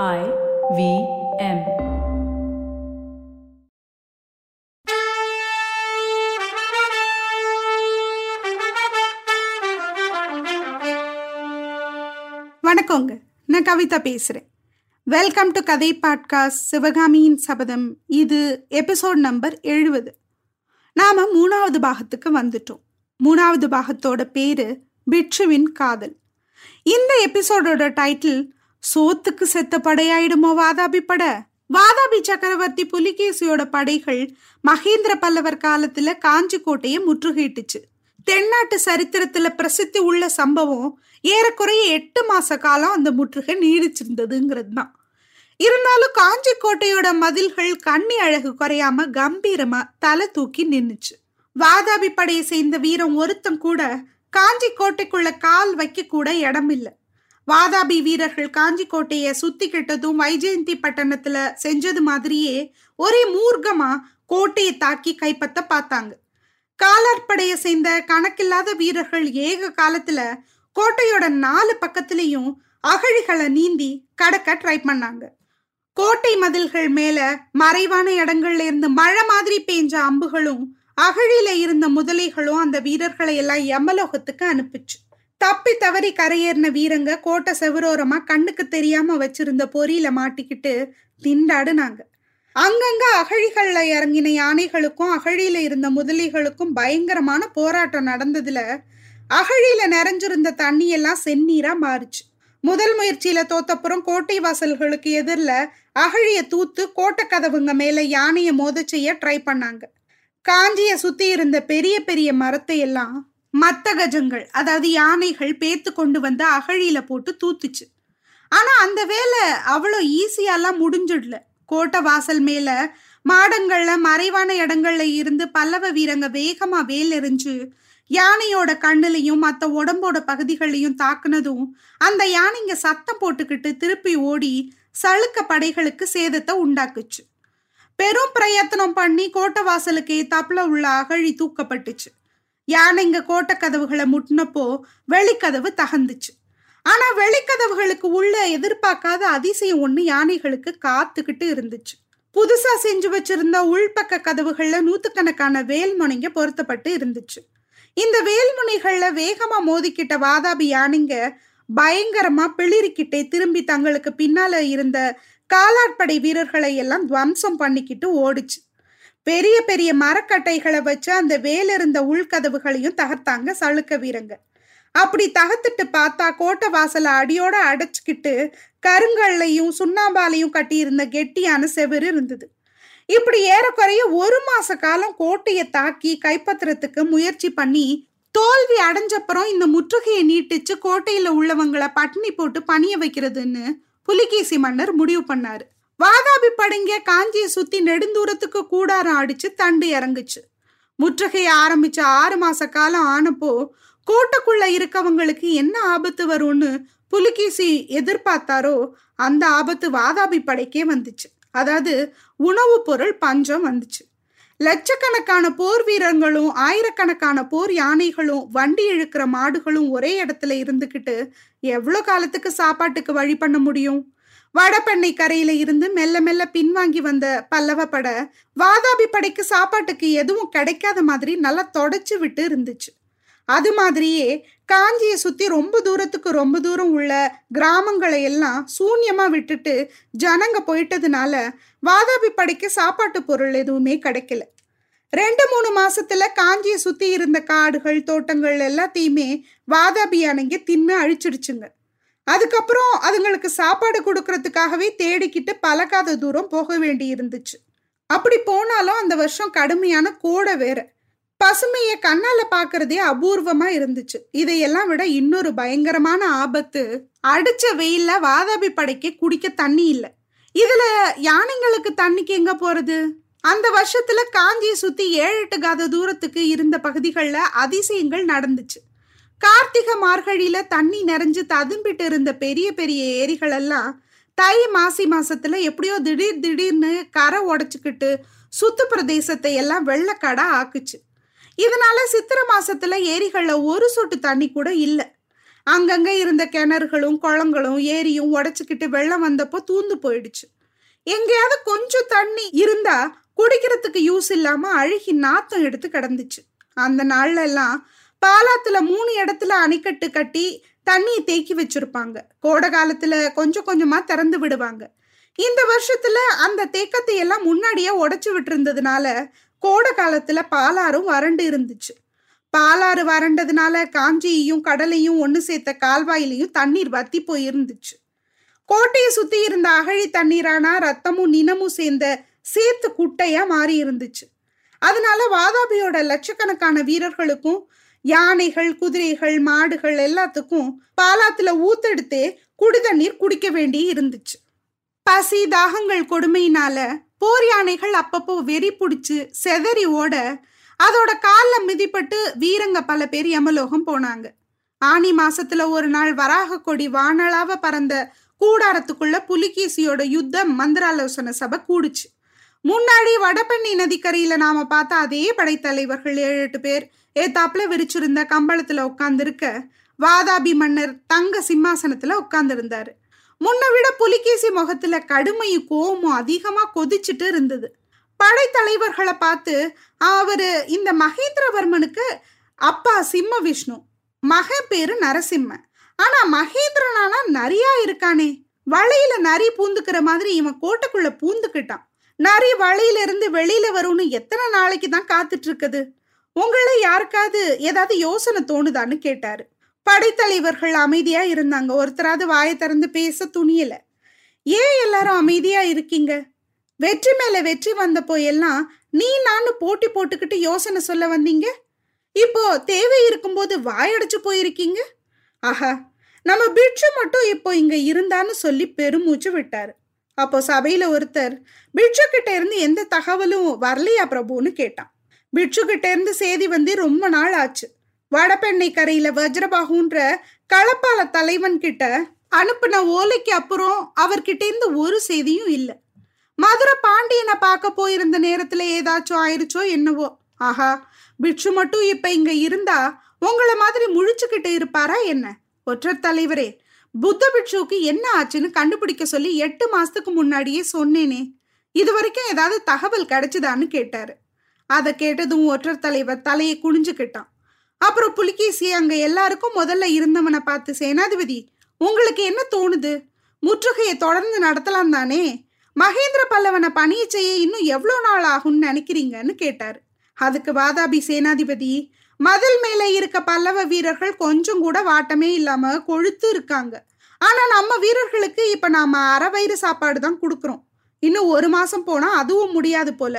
I V M. வணக்கங்க. நான் கவிதா பேசுகிறேன் வெல்கம் டு கதை பாட்காஸ்ட் சிவகாமியின் சபதம். இது எபிசோட் நம்பர் எழுபது. நாம் மூணாவது பாகத்துக்கு வந்துட்டோம். மூணாவது பாகத்தோட பேரு பிட்சுவின் காதல். இந்த எபிசோடோட டைட்டில் சோத்துக்கு செத்த படையாயிடுமோ வாதாபி பட? வாதாபி சக்கரவர்த்தி புலிகேசியோட படைகள் மகேந்திர பல்லவர் காலத்துல காஞ்சி கோட்டையை முற்றுகையிட்டுச்சு. தென்னாட்டு சரித்திரத்துல பிரசித்தி உள்ள சம்பவம் ஏறக்குறைய எட்டு மாச காலம் அந்த முற்றுகை நீடிச்சிருந்ததுங்கிறது தான் இருந்தாலும் காஞ்சி கோட்டையோட மதில்கள் கண்ணி அழகு குறையாம கம்பீரமா தலை தூக்கி நின்னுச்சு. வாதாபி படையை சேர்ந்த வீரம் ஒருத்தம் கூட காஞ்சி கோட்டைக்குள்ள கால் வைக்க கூட இடம் இல்லை வாதாபி வீரர்கள் காஞ்சி கோட்டையை சுத்தி கிட்டதும் வைஜெயந்தி பட்டணத்துல செஞ்சது மாதிரியே ஒரே மூர்க்கமா கோட்டையை தாக்கி கைப்பற்ற பார்த்தாங்க. காலாட்படையை சேர்ந்த கணக்கில்லாத வீரர்கள் ஏக காலத்துல கோட்டையோட நாலு பக்கத்துலயும் அகழிகளை நீந்தி கடக்க ட்ரை பண்ணாங்க. கோட்டை மதில்கள் மேல மறைவான இடங்கள்ல இருந்து மழை மாதிரி பெஞ்ச அம்புகளும் அகழில இருந்த முதலைகளும் அந்த வீரர்களை எல்லாம் யமலோகத்துக்கு அனுப்பிச்சு. தப்பி தவறி கரையேறின வீரங்க கோட்டை செவரோரமா கண்ணுக்கு தெரியாம வச்சிருந்த பொறியில மாட்டிக்கிட்டு திண்டாடுனாங்க. அங்கங்க அகழிகள்ல இறங்கின யானைகளுக்கும் அகழியில இருந்த முதலிகளுக்கும் பயங்கரமான போராட்டம் நடந்ததுல அகழியில நிறைஞ்சிருந்த தண்ணி எல்லாம் செந்நீரா மாறுச்சு. முதல் முயற்சியில தோத்தப்புறம் கோட்டை வாசல்களுக்கு எதிரில் அகழிய தூத்து கோட்டை கதவுங்க மேல யானையை மோத செய்ய ட்ரை பண்ணாங்க. காஞ்சிய சுத்தி இருந்த பெரிய பெரிய மரத்தை எல்லாம் மத்த கஜங்கள் அதாவது யானைகள் பேத்து கொண்டு வந்து அகழியில போட்டு தூத்துச்சு. ஆனா அந்த வேலை அவ்வளோ ஈஸியாலாம் முடிஞ்சிடல. கோட்டை வாசல் மேல மாடங்கள்ல மறைவான இடங்கள்ல இருந்து பல்லவ வீரங்க வேகமா வேல் எறிஞ்சு யானையோட கண்ணுலையும் மற்ற உடம்போட பகுதிகளையும் தாக்குனதும் அந்த யானைங்க சத்தம் போட்டுக்கிட்டு திருப்பி ஓடி சளுக்க படைகளுக்கு சேதத்தை உண்டாக்குச்சு. பெரும் பிரயத்தனம் பண்ணி கோட்டை வாசலுக்கு ஏத்தாப்புல உள்ள அகழி தூக்கப்பட்டுச்சு. யானைங்க கோட்டை கதவுகளை முட்டினப்போ வெளிக்கதவு தகந்துச்சு. ஆனா வெளிக்கதவுகளுக்கு உள்ள எதிர்பார்க்காத அதிசயம் ஒண்ணு யானைகளுக்கு காத்துக்கிட்டு இருந்துச்சு. புதுசா செஞ்சு வச்சிருந்த உள்பக்க கதவுகள்ல நூத்துக்கணக்கான வேல்முனைங்க பொருத்தப்பட்டு இருந்துச்சு. இந்த வேல்முனைகள்ல வேகமா மோதிக்கிட்ட வாதாபி யானைங்க பயங்கரமா பிளிரிக்கிட்டே திரும்பி தங்களுக்கு பின்னால இருந்த காலாட்படை வீரர்களை எல்லாம் துவம்சம் பண்ணிக்கிட்டு ஓடிச்சு. பெரிய பெரிய மரக்கட்டைகளை வச்சு அந்த வேல இருந்த உள்கதவுகளையும் தகர்த்தாங்க சளுக்க வீரங்க. அப்படி தகத்துட்டு பார்த்தா கோட்டை வாசலை அடியோட அடைச்சிக்கிட்டு கருங்கல்லையும் சுண்ணாம்பாலையும் கட்டியிருந்த கெட்டியான செவரு இருந்தது. இப்படி ஏறக்குறைய ஒரு மாச காலம் கோட்டையை தாக்கி கைப்பற்றுறதுக்கு முயற்சி பண்ணி தோல்வி அடைஞ்சப்புறம் இந்த முற்றுகையை நீட்டிச்சு கோட்டையில உள்ளவங்களை பட்டினி போட்டு பணிய வைக்கிறதுன்னு புலிகேசி மன்னர் முடிவு பண்ணாரு. வாதாபி படைங்க காஞ்சியை சுத்தி நெடுந்தூரத்துக்கு கூடாரம் அடிச்சு தண்டு இறங்குச்சு. முற்றுகையை ஆரம்பிச்ச ஆறு மாச காலம் ஆனப்போ கோட்டைக்குள்ள இருக்கவங்களுக்கு என்ன ஆபத்து வரும்னு புலிகேசி எதிர்பார்த்தாரோ அந்த ஆபத்து வாதாபி படைக்கே வந்துச்சு. அதாவது உணவு பொருள் பஞ்சம் வந்துச்சு. லட்சக்கணக்கான போர் வீரர்களும் ஆயிரக்கணக்கான போர் யானைகளும் வண்டி இழுக்கிற மாடுகளும் ஒரே இடத்துல இருந்துக்கிட்டு எவ்வளோ காலத்துக்கு சாப்பாட்டுக்கு வழி பண்ண முடியும்? வடபெண்ணை கரையில இருந்து மெல்ல மெல்ல பின்வாங்கி வந்த பல்லவ படை வாதாபி படைக்கு சாப்பாட்டுக்கு எதுவும் கிடைக்காத மாதிரி நல்லா தொடச்சு விட்டு இருந்துச்சு. அது மாதிரியே காஞ்சியை சுத்தி ரொம்ப தூரத்துக்கு ரொம்ப தூரம் உள்ள கிராமங்களை எல்லாம் சூன்யமா விட்டுட்டு ஜனங்க போயிட்டதுனால வாதாபி படைக்கு சாப்பாட்டு பொருள் எதுவுமே கிடைக்கல. ரெண்டு மூணு மாசத்துல காஞ்சியை சுத்தி இருந்த காடுகள் தோட்டங்கள் எல்லாத்தையுமே வாதாபி அணைங்க தின்னு அழிச்சிருச்சுங்க அதுக்கப்புறம் அதுங்களுக்கு சாப்பாடு கொடுக்கறதுக்காகவே தேடிக்கிட்டு பழக்காத தூரம் போக வேண்டி இருந்துச்சு அப்படி போனாலும் அந்த வருஷம் கடுமையான கோடை வேற. பசுமையை கண்ணால பாக்குறதே அபூர்வமா இருந்துச்சு. இதையெல்லாம் விட இன்னொரு பயங்கரமான ஆபத்து அடிச்ச வெயில்ல வாதாபி படைக்க குடிக்க தண்ணி இல்லை. இதுல யானைங்களுக்கு தண்ணிக்கு எங்க போறது? அந்த வருஷத்துல காஞ்சியை சுத்தி ஏழு எட்டு காத தூரத்துக்கு இருந்த பகுதிகளில் அதிசயங்கள் நடந்துச்சு. கார்த்திகை மார்கழியில தண்ணி நிறைஞ்சு ததும்பிட்டு இருந்த பெரிய பெரிய ஏரிகள் எல்லாம் தை மாசி மாசத்துல எப்படியோ திடீர் திடீர்னு கரை உடச்சிக்கிட்டு சுத்து பிரதேசத்தை எல்லாம் வெள்ளக்கடா ஆக்குச்சு. இதனால சித்திர மாசத்துல ஏரிகள்ல ஒரு சொட்டு தண்ணி கூட இல்லை. அங்கங்க இருந்த கிணறுகளும் குளங்களும் ஏரியும் உடச்சிக்கிட்டு வெள்ளம் வந்தப்போ தூந்து போயிடுச்சு. எங்கேயாவது கொஞ்சம் தண்ணி இருந்தா குடிக்கிறதுக்கு யூஸ் இல்லாம அழுகி நாத்தம் எடுத்து கிடந்துச்சு. அந்த நாள்ல எல்லாம் பாலாத்துல மூணு இடத்துல அணைக்கட்டு கட்டி தண்ணியை தேக்கி வச்சிருப்பாங்க. கோடை காலத்துல கொஞ்சம் கொஞ்சமா திறந்து விடுவாங்க. இந்த வருஷத்துல அந்த தேக்கத்தை எல்லாம் முன்னாடியே உடைச்சு விட்டுருந்ததுனால கோடை காலத்துல பாலாறும் வறண்டு இருந்துச்சு. பாலாறு வறண்டதுனால காஞ்சியையும் கடலையும் ஒன்று சேர்த்த கால்வாயிலையும் தண்ணீர் வத்தி போயிருந்துச்சு. கோட்டையை சுத்தி இருந்த அகழி தண்ணீரானா ரத்தமும் நினமும் சேர்ந்த சேர்த்து குட்டையா மாறி இருந்துச்சு அதனால வாதாபியோட லட்சக்கணக்கான வீரர்களுக்கும் யானைகள் குதிரைகள் மாடுகள் எல்லாத்துக்கும் பாலாத்துல ஊத்தெடுத்தே குடி தண்ணீர் குடிக்க வேண்டி இருந்துச்சு. பசி தாகங்கள் கொடுமையினால போர் யானைகள் அப்பப்போ வெறி பிடிச்சு செதறி ஓட அதோட காலில் மிதிப்பட்டு வீரங்க பல பேர் யமலோகம் போனாங்க. ஆனி மாசத்துல ஒரு நாள் வராக கொடி வானளாவ பறந்த கூடாரத்துக்குள்ள புலிகேசியோட யுத்த மந்திராலோசனை சபை கூடுச்சு. முன்னாடி வடபெண்ணி நதிக்கரையில நாம பார்த்த அதே படைத்தலைவர்கள் ஏழு எட்டு பேர் ஏத்தாப்புல விரிச்சிருந்த கம்பளத்துல உட்கார்ந்துருக்க வாதாபி மன்னர் தங்க சிம்மாசனத்துல உட்கார்ந்திருந்தாரு முன்ன விட புலிகேசி முகத்துல கடுமையும் கோபமும் அதிகமா கொதிச்சுட்டு இருந்தது. படைத்தலைவர்களை பார்த்து அவரு இந்த மகேந்திரவர்மனுக்கு அப்பா சிம்ம விஷ்ணு மகன் பேரு நரசிம்ம. ஆனா மகேந்திரனானா நரியா இருக்கானே? வலையில நரி பூந்துக்கிற மாதிரி இவன் கோட்டைக்குள்ள பூந்துக்கிட்டான். நரி வலையில இருந்து வெளியில வரும்னு எத்தனை நாளைக்கு தான் காத்துட்டு இருக்குது? உங்களை யாருக்காவது ஏதாவது யோசனை தோணுதான்னு கேட்டாரு. படைத்தலைவர்கள் அமைதியா இருந்தாங்க. ஒருத்தராவது வாயை திறந்து பேச துணியல. ஏன் எல்லாரும் அமைதியா இருக்கீங்க? வெற்றி மேல வெற்றி வந்தப்போ எல்லாம் நீ நான் போட்டி போட்டுக்கிட்டு யோசனை சொல்ல வந்தீங்க? இப்போ தேவை இருக்கும்போது வாயடைச்சு போயிருக்கீங்க? ஆஹா நம்ம பிட்சு மட்டும் இப்போ இங்க இருந்தான்னு சொல்லி பெருமூச்சு விட்டாரு. அப்போ சபையில ஒருத்தர் பிட்சு கிட்ட இருந்து எந்த தகவலும் வரலையா பிரபுன்னு கேட்டான். பிட்சுகிட்ட இருந்து செய்தி வந்து ரொம்ப நாள் ஆச்சு வடபெண்ணை கரையில வஜ்ரபாகுன்ற களப்பால தலைவன் கிட்ட அனுப்புன ஓலைக்கு அப்புறம் அவர்கிட்ட இருந்து ஒரு செய்தியும் இல்லை. மதுரை பாண்டியனை பார்க்க போயிருந்த நேரத்துல ஏதாச்சும் ஆயிருச்சோ என்னவோ. ஆஹா பிட்சு மட்டும் இப்ப இங்க இருந்தா உங்களை மாதிரி முழிச்சுக்கிட்டு இருப்பாரா என்ன? ஒற்றர் தலைவரே புத்த பிட்சுவுக்கு என்ன ஆச்சுன்னு கண்டுபிடிக்க சொல்லி எட்டு மாசத்துக்கு முன்னாடியே சொன்னேனே. இது வரைக்கும் ஏதாவது தகவல் கிடைச்சுதான்னு கேட்டாரு. அதை கேட்டதும் ஒற்றர் தலைவர் தலையை குனிஞ்சுக்கிட்டான். அப்புறம் புலிகேசி அங்க எல்லாருக்கும் முதல்ல இருந்தவனை பார்த்து சேனாதிபதி உங்களுக்கு என்ன தோணுது? முற்றுகையை தொடர்ந்து நடத்தலாம் தானே? மகேந்திர பல்லவனை பணிய செய்ய இன்னும் எவ்வளோ நாள் ஆகும்னு நினைக்கிறீங்கன்னு கேட்டார். அதுக்கு வாதாபி சேனாதிபதி மதில் மேலே இருக்க பல்லவ வீரர்கள் கொஞ்சம் கூட வாட்டமே இல்லாம கொழுத்து இருக்காங்க. ஆனா நம்ம வீரர்களுக்கு இப்ப நாம அரை வயிறு சாப்பாடு தான் கொடுக்குறோம். இன்னும் ஒரு மாசம் போனா அதுவும் முடியாது போல.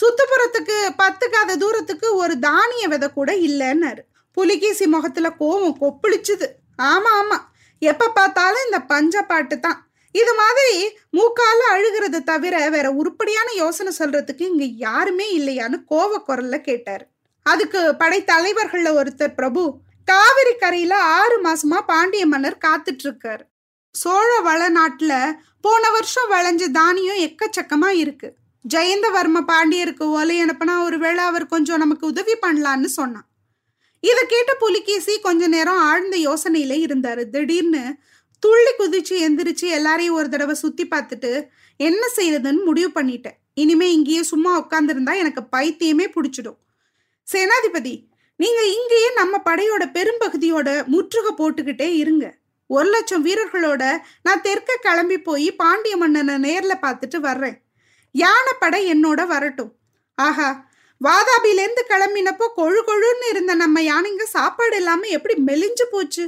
சுத்துப்புறத்துக்கு பத்துக்காத தூரத்துக்கு ஒரு தானிய விதை கூட இல்லைன்னாரு. புலிகேசி முகத்துல கோவம் கொப்பளிச்சுது. ஆமா ஆமா. எப்ப பார்த்தாலும் இந்த பஞ்ச பாட்டு தான். இது மாதிரி மூக்கால அழுகிறத தவிர வேற உருப்படியான யோசனை சொல்றதுக்கு இங்க யாருமே இல்லையான்னு கோவ குரல்ல கேட்டாரு. அதுக்கு படைத்தலைவர்கள்ல ஒருத்தர் பிரபு காவிரி கரையில ஆறு மாசமா பாண்டிய மன்னர் காத்துட்டு இருக்காரு சோழ வளநாட்டுல போன வருஷம் விளைஞ்ச தானியம் எக்கச்சக்கமா இருக்கு. ஜெயந்தவர்ம பாண்டியருக்கு ஓலை அனுப்பினா ஒருவேளை அவர் கொஞ்சம் நமக்கு உதவி பண்ணலான்னு சொன்னான். இதை கேட்ட புலிகேசி கொஞ்ச நேரம் ஆழ்ந்த யோசனையில இருந்தாரு. திடீர்னு துள்ளி குதிச்சு எந்திரிச்சு எல்லாரையும் ஒரு தடவை சுத்தி பார்த்துட்டு என்ன செய்யறதுன்னு முடிவு பண்ணிட்டேன். இனிமே இங்கேயே சும்மா உட்காந்துருந்தா எனக்கு பைத்தியமே பிடிச்சிடும். சேனாதிபதி நீங்க இங்கேயே நம்ம படையோட பெரும்பகுதியோட முற்றுகை போட்டுக்கிட்டே இருங்க. ஒரு லட்சம் வீரர்களோட நான் தெற்க கிளம்பி போய் பாண்டிய மன்னனை நேர்ல பார்த்துட்டு வர்றேன். யானைப்படை என்னோட வரட்டும். ஆஹா வாதாபிலேருந்து கிளம்பினப்போ கொழு கொழுன்னு இருந்த நம்ம யானைங்க சாப்பாடு இல்லாம எப்படி மெலிஞ்சு போச்சு?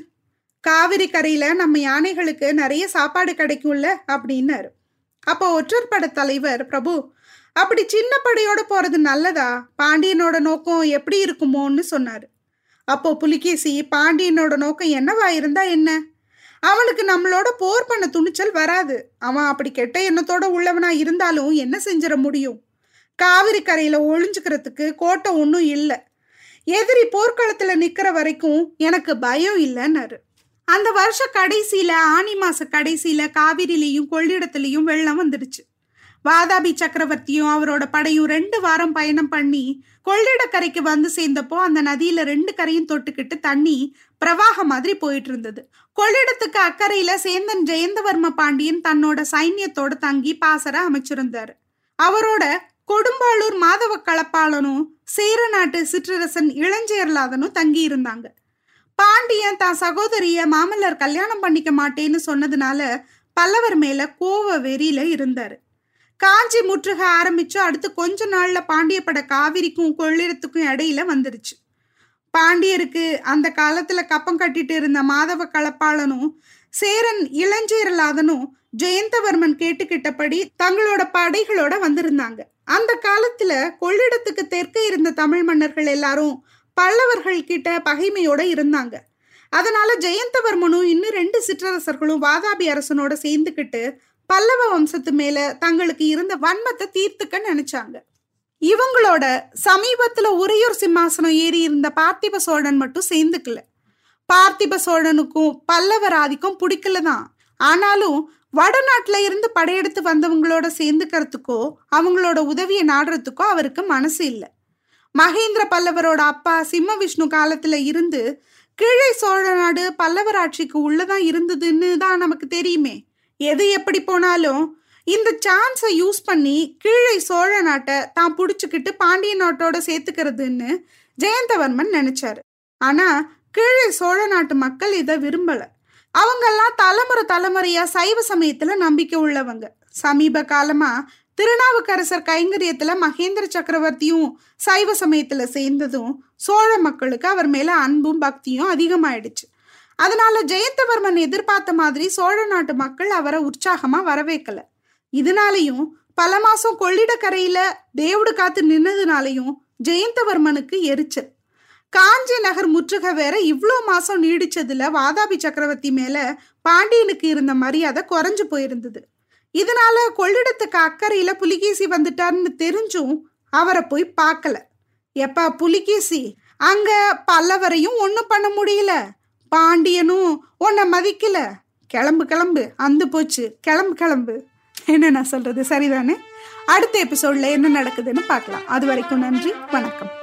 காவிரி கரையில நம்ம யானைகளுக்கு நிறைய சாப்பாடு கிடைக்கும்ல அப்படின்னாரு. அப்போ ஒற்றர் பட தலைவர் பிரபு அப்படி சின்ன படையோட போறது நல்லதா? பாண்டியனோட நோக்கம் எப்படி இருக்குமோன்னு சொன்னாரு. அப்போ புலிகேசி பாண்டியனோட நோக்கம் என்னவா இருந்தா என்ன? அவனுக்கு நம்மளோட போர் பண்ண துணிச்சல் வராது. அவன் அப்படி கெட்ட எண்ணத்தோட உள்ளவனா இருந்தாலும் என்ன செஞ்சிட முடியும்? காவிரி கரையில ஒளிஞ்சுக்கிறதுக்கு கோட்டை ஒன்றும் இல்லை. எதிரி போர்க்களத்துல நிக்கிற வரைக்கும் எனக்கு பயம் இல்லைன்னாரு. அந்த வருஷ கடைசியில ஆனி மாச கடைசியில காவிரிலையும் கொள்ளிடத்துலையும் வெள்ளம் வந்துடுச்சு. வாதாபி சக்கரவர்த்தியும் அவரோட படையும் ரெண்டு வாரம் பயணம் பண்ணி கொள்ளிடக்கரைக்கு வந்து சேர்ந்தப்போ அந்த நதியில ரெண்டு கரையும் தொட்டுக்கிட்டு தண்ணி பிரவாக மாதிரி போயிட்டு இருந்தது கொள்ளிடத்துக்கு அக்கறையில சேந்தன் ஜெயந்தவர்ம பாண்டியன் தன்னோட சைன்யத்தோட தங்கி பாசர அமைச்சிருந்தாரு. அவரோட கொடும்பாளூர் மாதவ களப்பாளனும் சேர நாட்டு சிற்றரசன் இளஞ்சேரலாதனும் தங்கி இருந்தாங்க. பாண்டியன் தான் சகோதரிய மாமல்லர் கல்யாணம் பண்ணிக்க மாட்டேன்னு சொன்னதுனால பல்லவர் மேல கோவ வெறியில இருந்தாரு. காஞ்சி முற்றுக ஆரம்பிச்சு அடுத்து கொஞ்ச நாள்ல பாண்டிய பட காவிரிக்கும் கொள்ளிடத்துக்கும் இடையில வந்துருச்சு. பாண்டியருக்கு அந்த காலத்துல கப்பம் கட்டிட்டு இருந்த மாதவ கலப்பாளனும் சேரன் இளஞ்சேரலாதனும் ஜெயந்தவர்மன் கேட்டுக்கிட்டபடி தங்களோட படைகளோட வந்திருந்தாங்க. அந்த காலத்துல கொள்ளிடத்துக்கு தெற்கே இருந்த தமிழ் மன்னர்கள் எல்லாரும் பல்லவர்கள் கிட்ட பகைமையோட இருந்தாங்க. அதனால ஜெயந்தவர்மனும் இன்னும் ரெண்டு சிற்றரசர்களும் வாதாபி அரசனோட சேர்ந்துக்கிட்டு பல்லவ வம்சத்து மேல தங்களுக்கு இருந்த வன்மத்தை தீர்த்துக்க நினைச்சாங்க. இவங்களோட சமீபத்துல உறையூர் சிம்மாசனம் ஏறி இருந்த பார்த்திப சோழன் மட்டும் சேர்ந்துக்கல. பார்த்திப சோழனுக்கும் பல்லவராதிக்கும் பிடிக்கல தான். ஆனாலும் வடநாட்டுல இருந்து படையெடுத்து வந்தவங்களோட சேர்ந்துக்கிறதுக்கோ அவங்களோட உதவியை நாடுறதுக்கோ அவருக்கு மனசு இல்லை. மகேந்திர பல்லவரோட அப்பா சிம்ம விஷ்ணு காலத்துல இருந்து கீழே சோழ நாடு பல்லவர் ஆட்சிக்கு உள்ளதான் இருந்ததுன்னு தான் நமக்கு தெரியுமே. எது எப்படி போனாலும் இந்த சான்ஸை யூஸ் பண்ணி கீழே சோழ நாட்டை தான் பிடிச்சிக்கிட்டு பாண்டிய நாட்டோட சேர்த்துக்கிறதுன்னு ஜெயந்தவர்மன் நினைச்சாரு. ஆனா கீழே சோழ நாட்டு மக்கள் இதை விரும்பல. அவங்கெல்லாம் தலைமுறை தலைமுறையா சைவ சமயத்துல நம்பிக்கை உள்ளவங்க. சமீப காலமா திருநாவுக்கரசர் கைங்கரியத்துல மகேந்திர சக்கரவர்த்தியும் சைவ சமயத்துல சேர்ந்ததும் சோழ மக்களுக்கு அவர் மேல அன்பும் பக்தியும் அதிகமாயிடுச்சு. அதனால ஜெயந்தவர்மன் எதிர்பார்த்த மாதிரி சோழ நாட்டு மக்கள் அவரை உற்சாகமா வரவேக்கல இதனாலையும் பல மாசம் கொள்ளிடக்கரையில தேவுடு காத்து நின்னதுனாலையும் ஜெயந்தவர்மனுக்கு எரிச்சல். காஞ்சி நகர் முற்றுக வேற இவ்வளோ மாசம் நீடிச்சதுல வாதாபி சக்கரவர்த்தி மேல பாண்டியனுக்கு இருந்த மரியாதை குறைஞ்சு போயிருந்தது. இதனால கொள்ளிடத்துக்கு அக்கறையில புலிகேசி வந்துட்டாருன்னு தெரிஞ்சும் அவரை போய் பார்க்கல. எப்பா புலிகேசி அங்க பல்லவரையும் ஒன்றும் பண்ண முடியல. பாண்டியனும் உன்னை மதிக்கல. கிளம்பு கிளம்பு. அந்து போச்சு. கிளம்பு கிளம்பு. என்ன நான் சொல்றது? சரிதானே? அடுத்த எபிசோட்ல என்ன நடக்குதுன்னு பார்க்கலாம். அது வரைக்கும் நன்றி. வணக்கம்.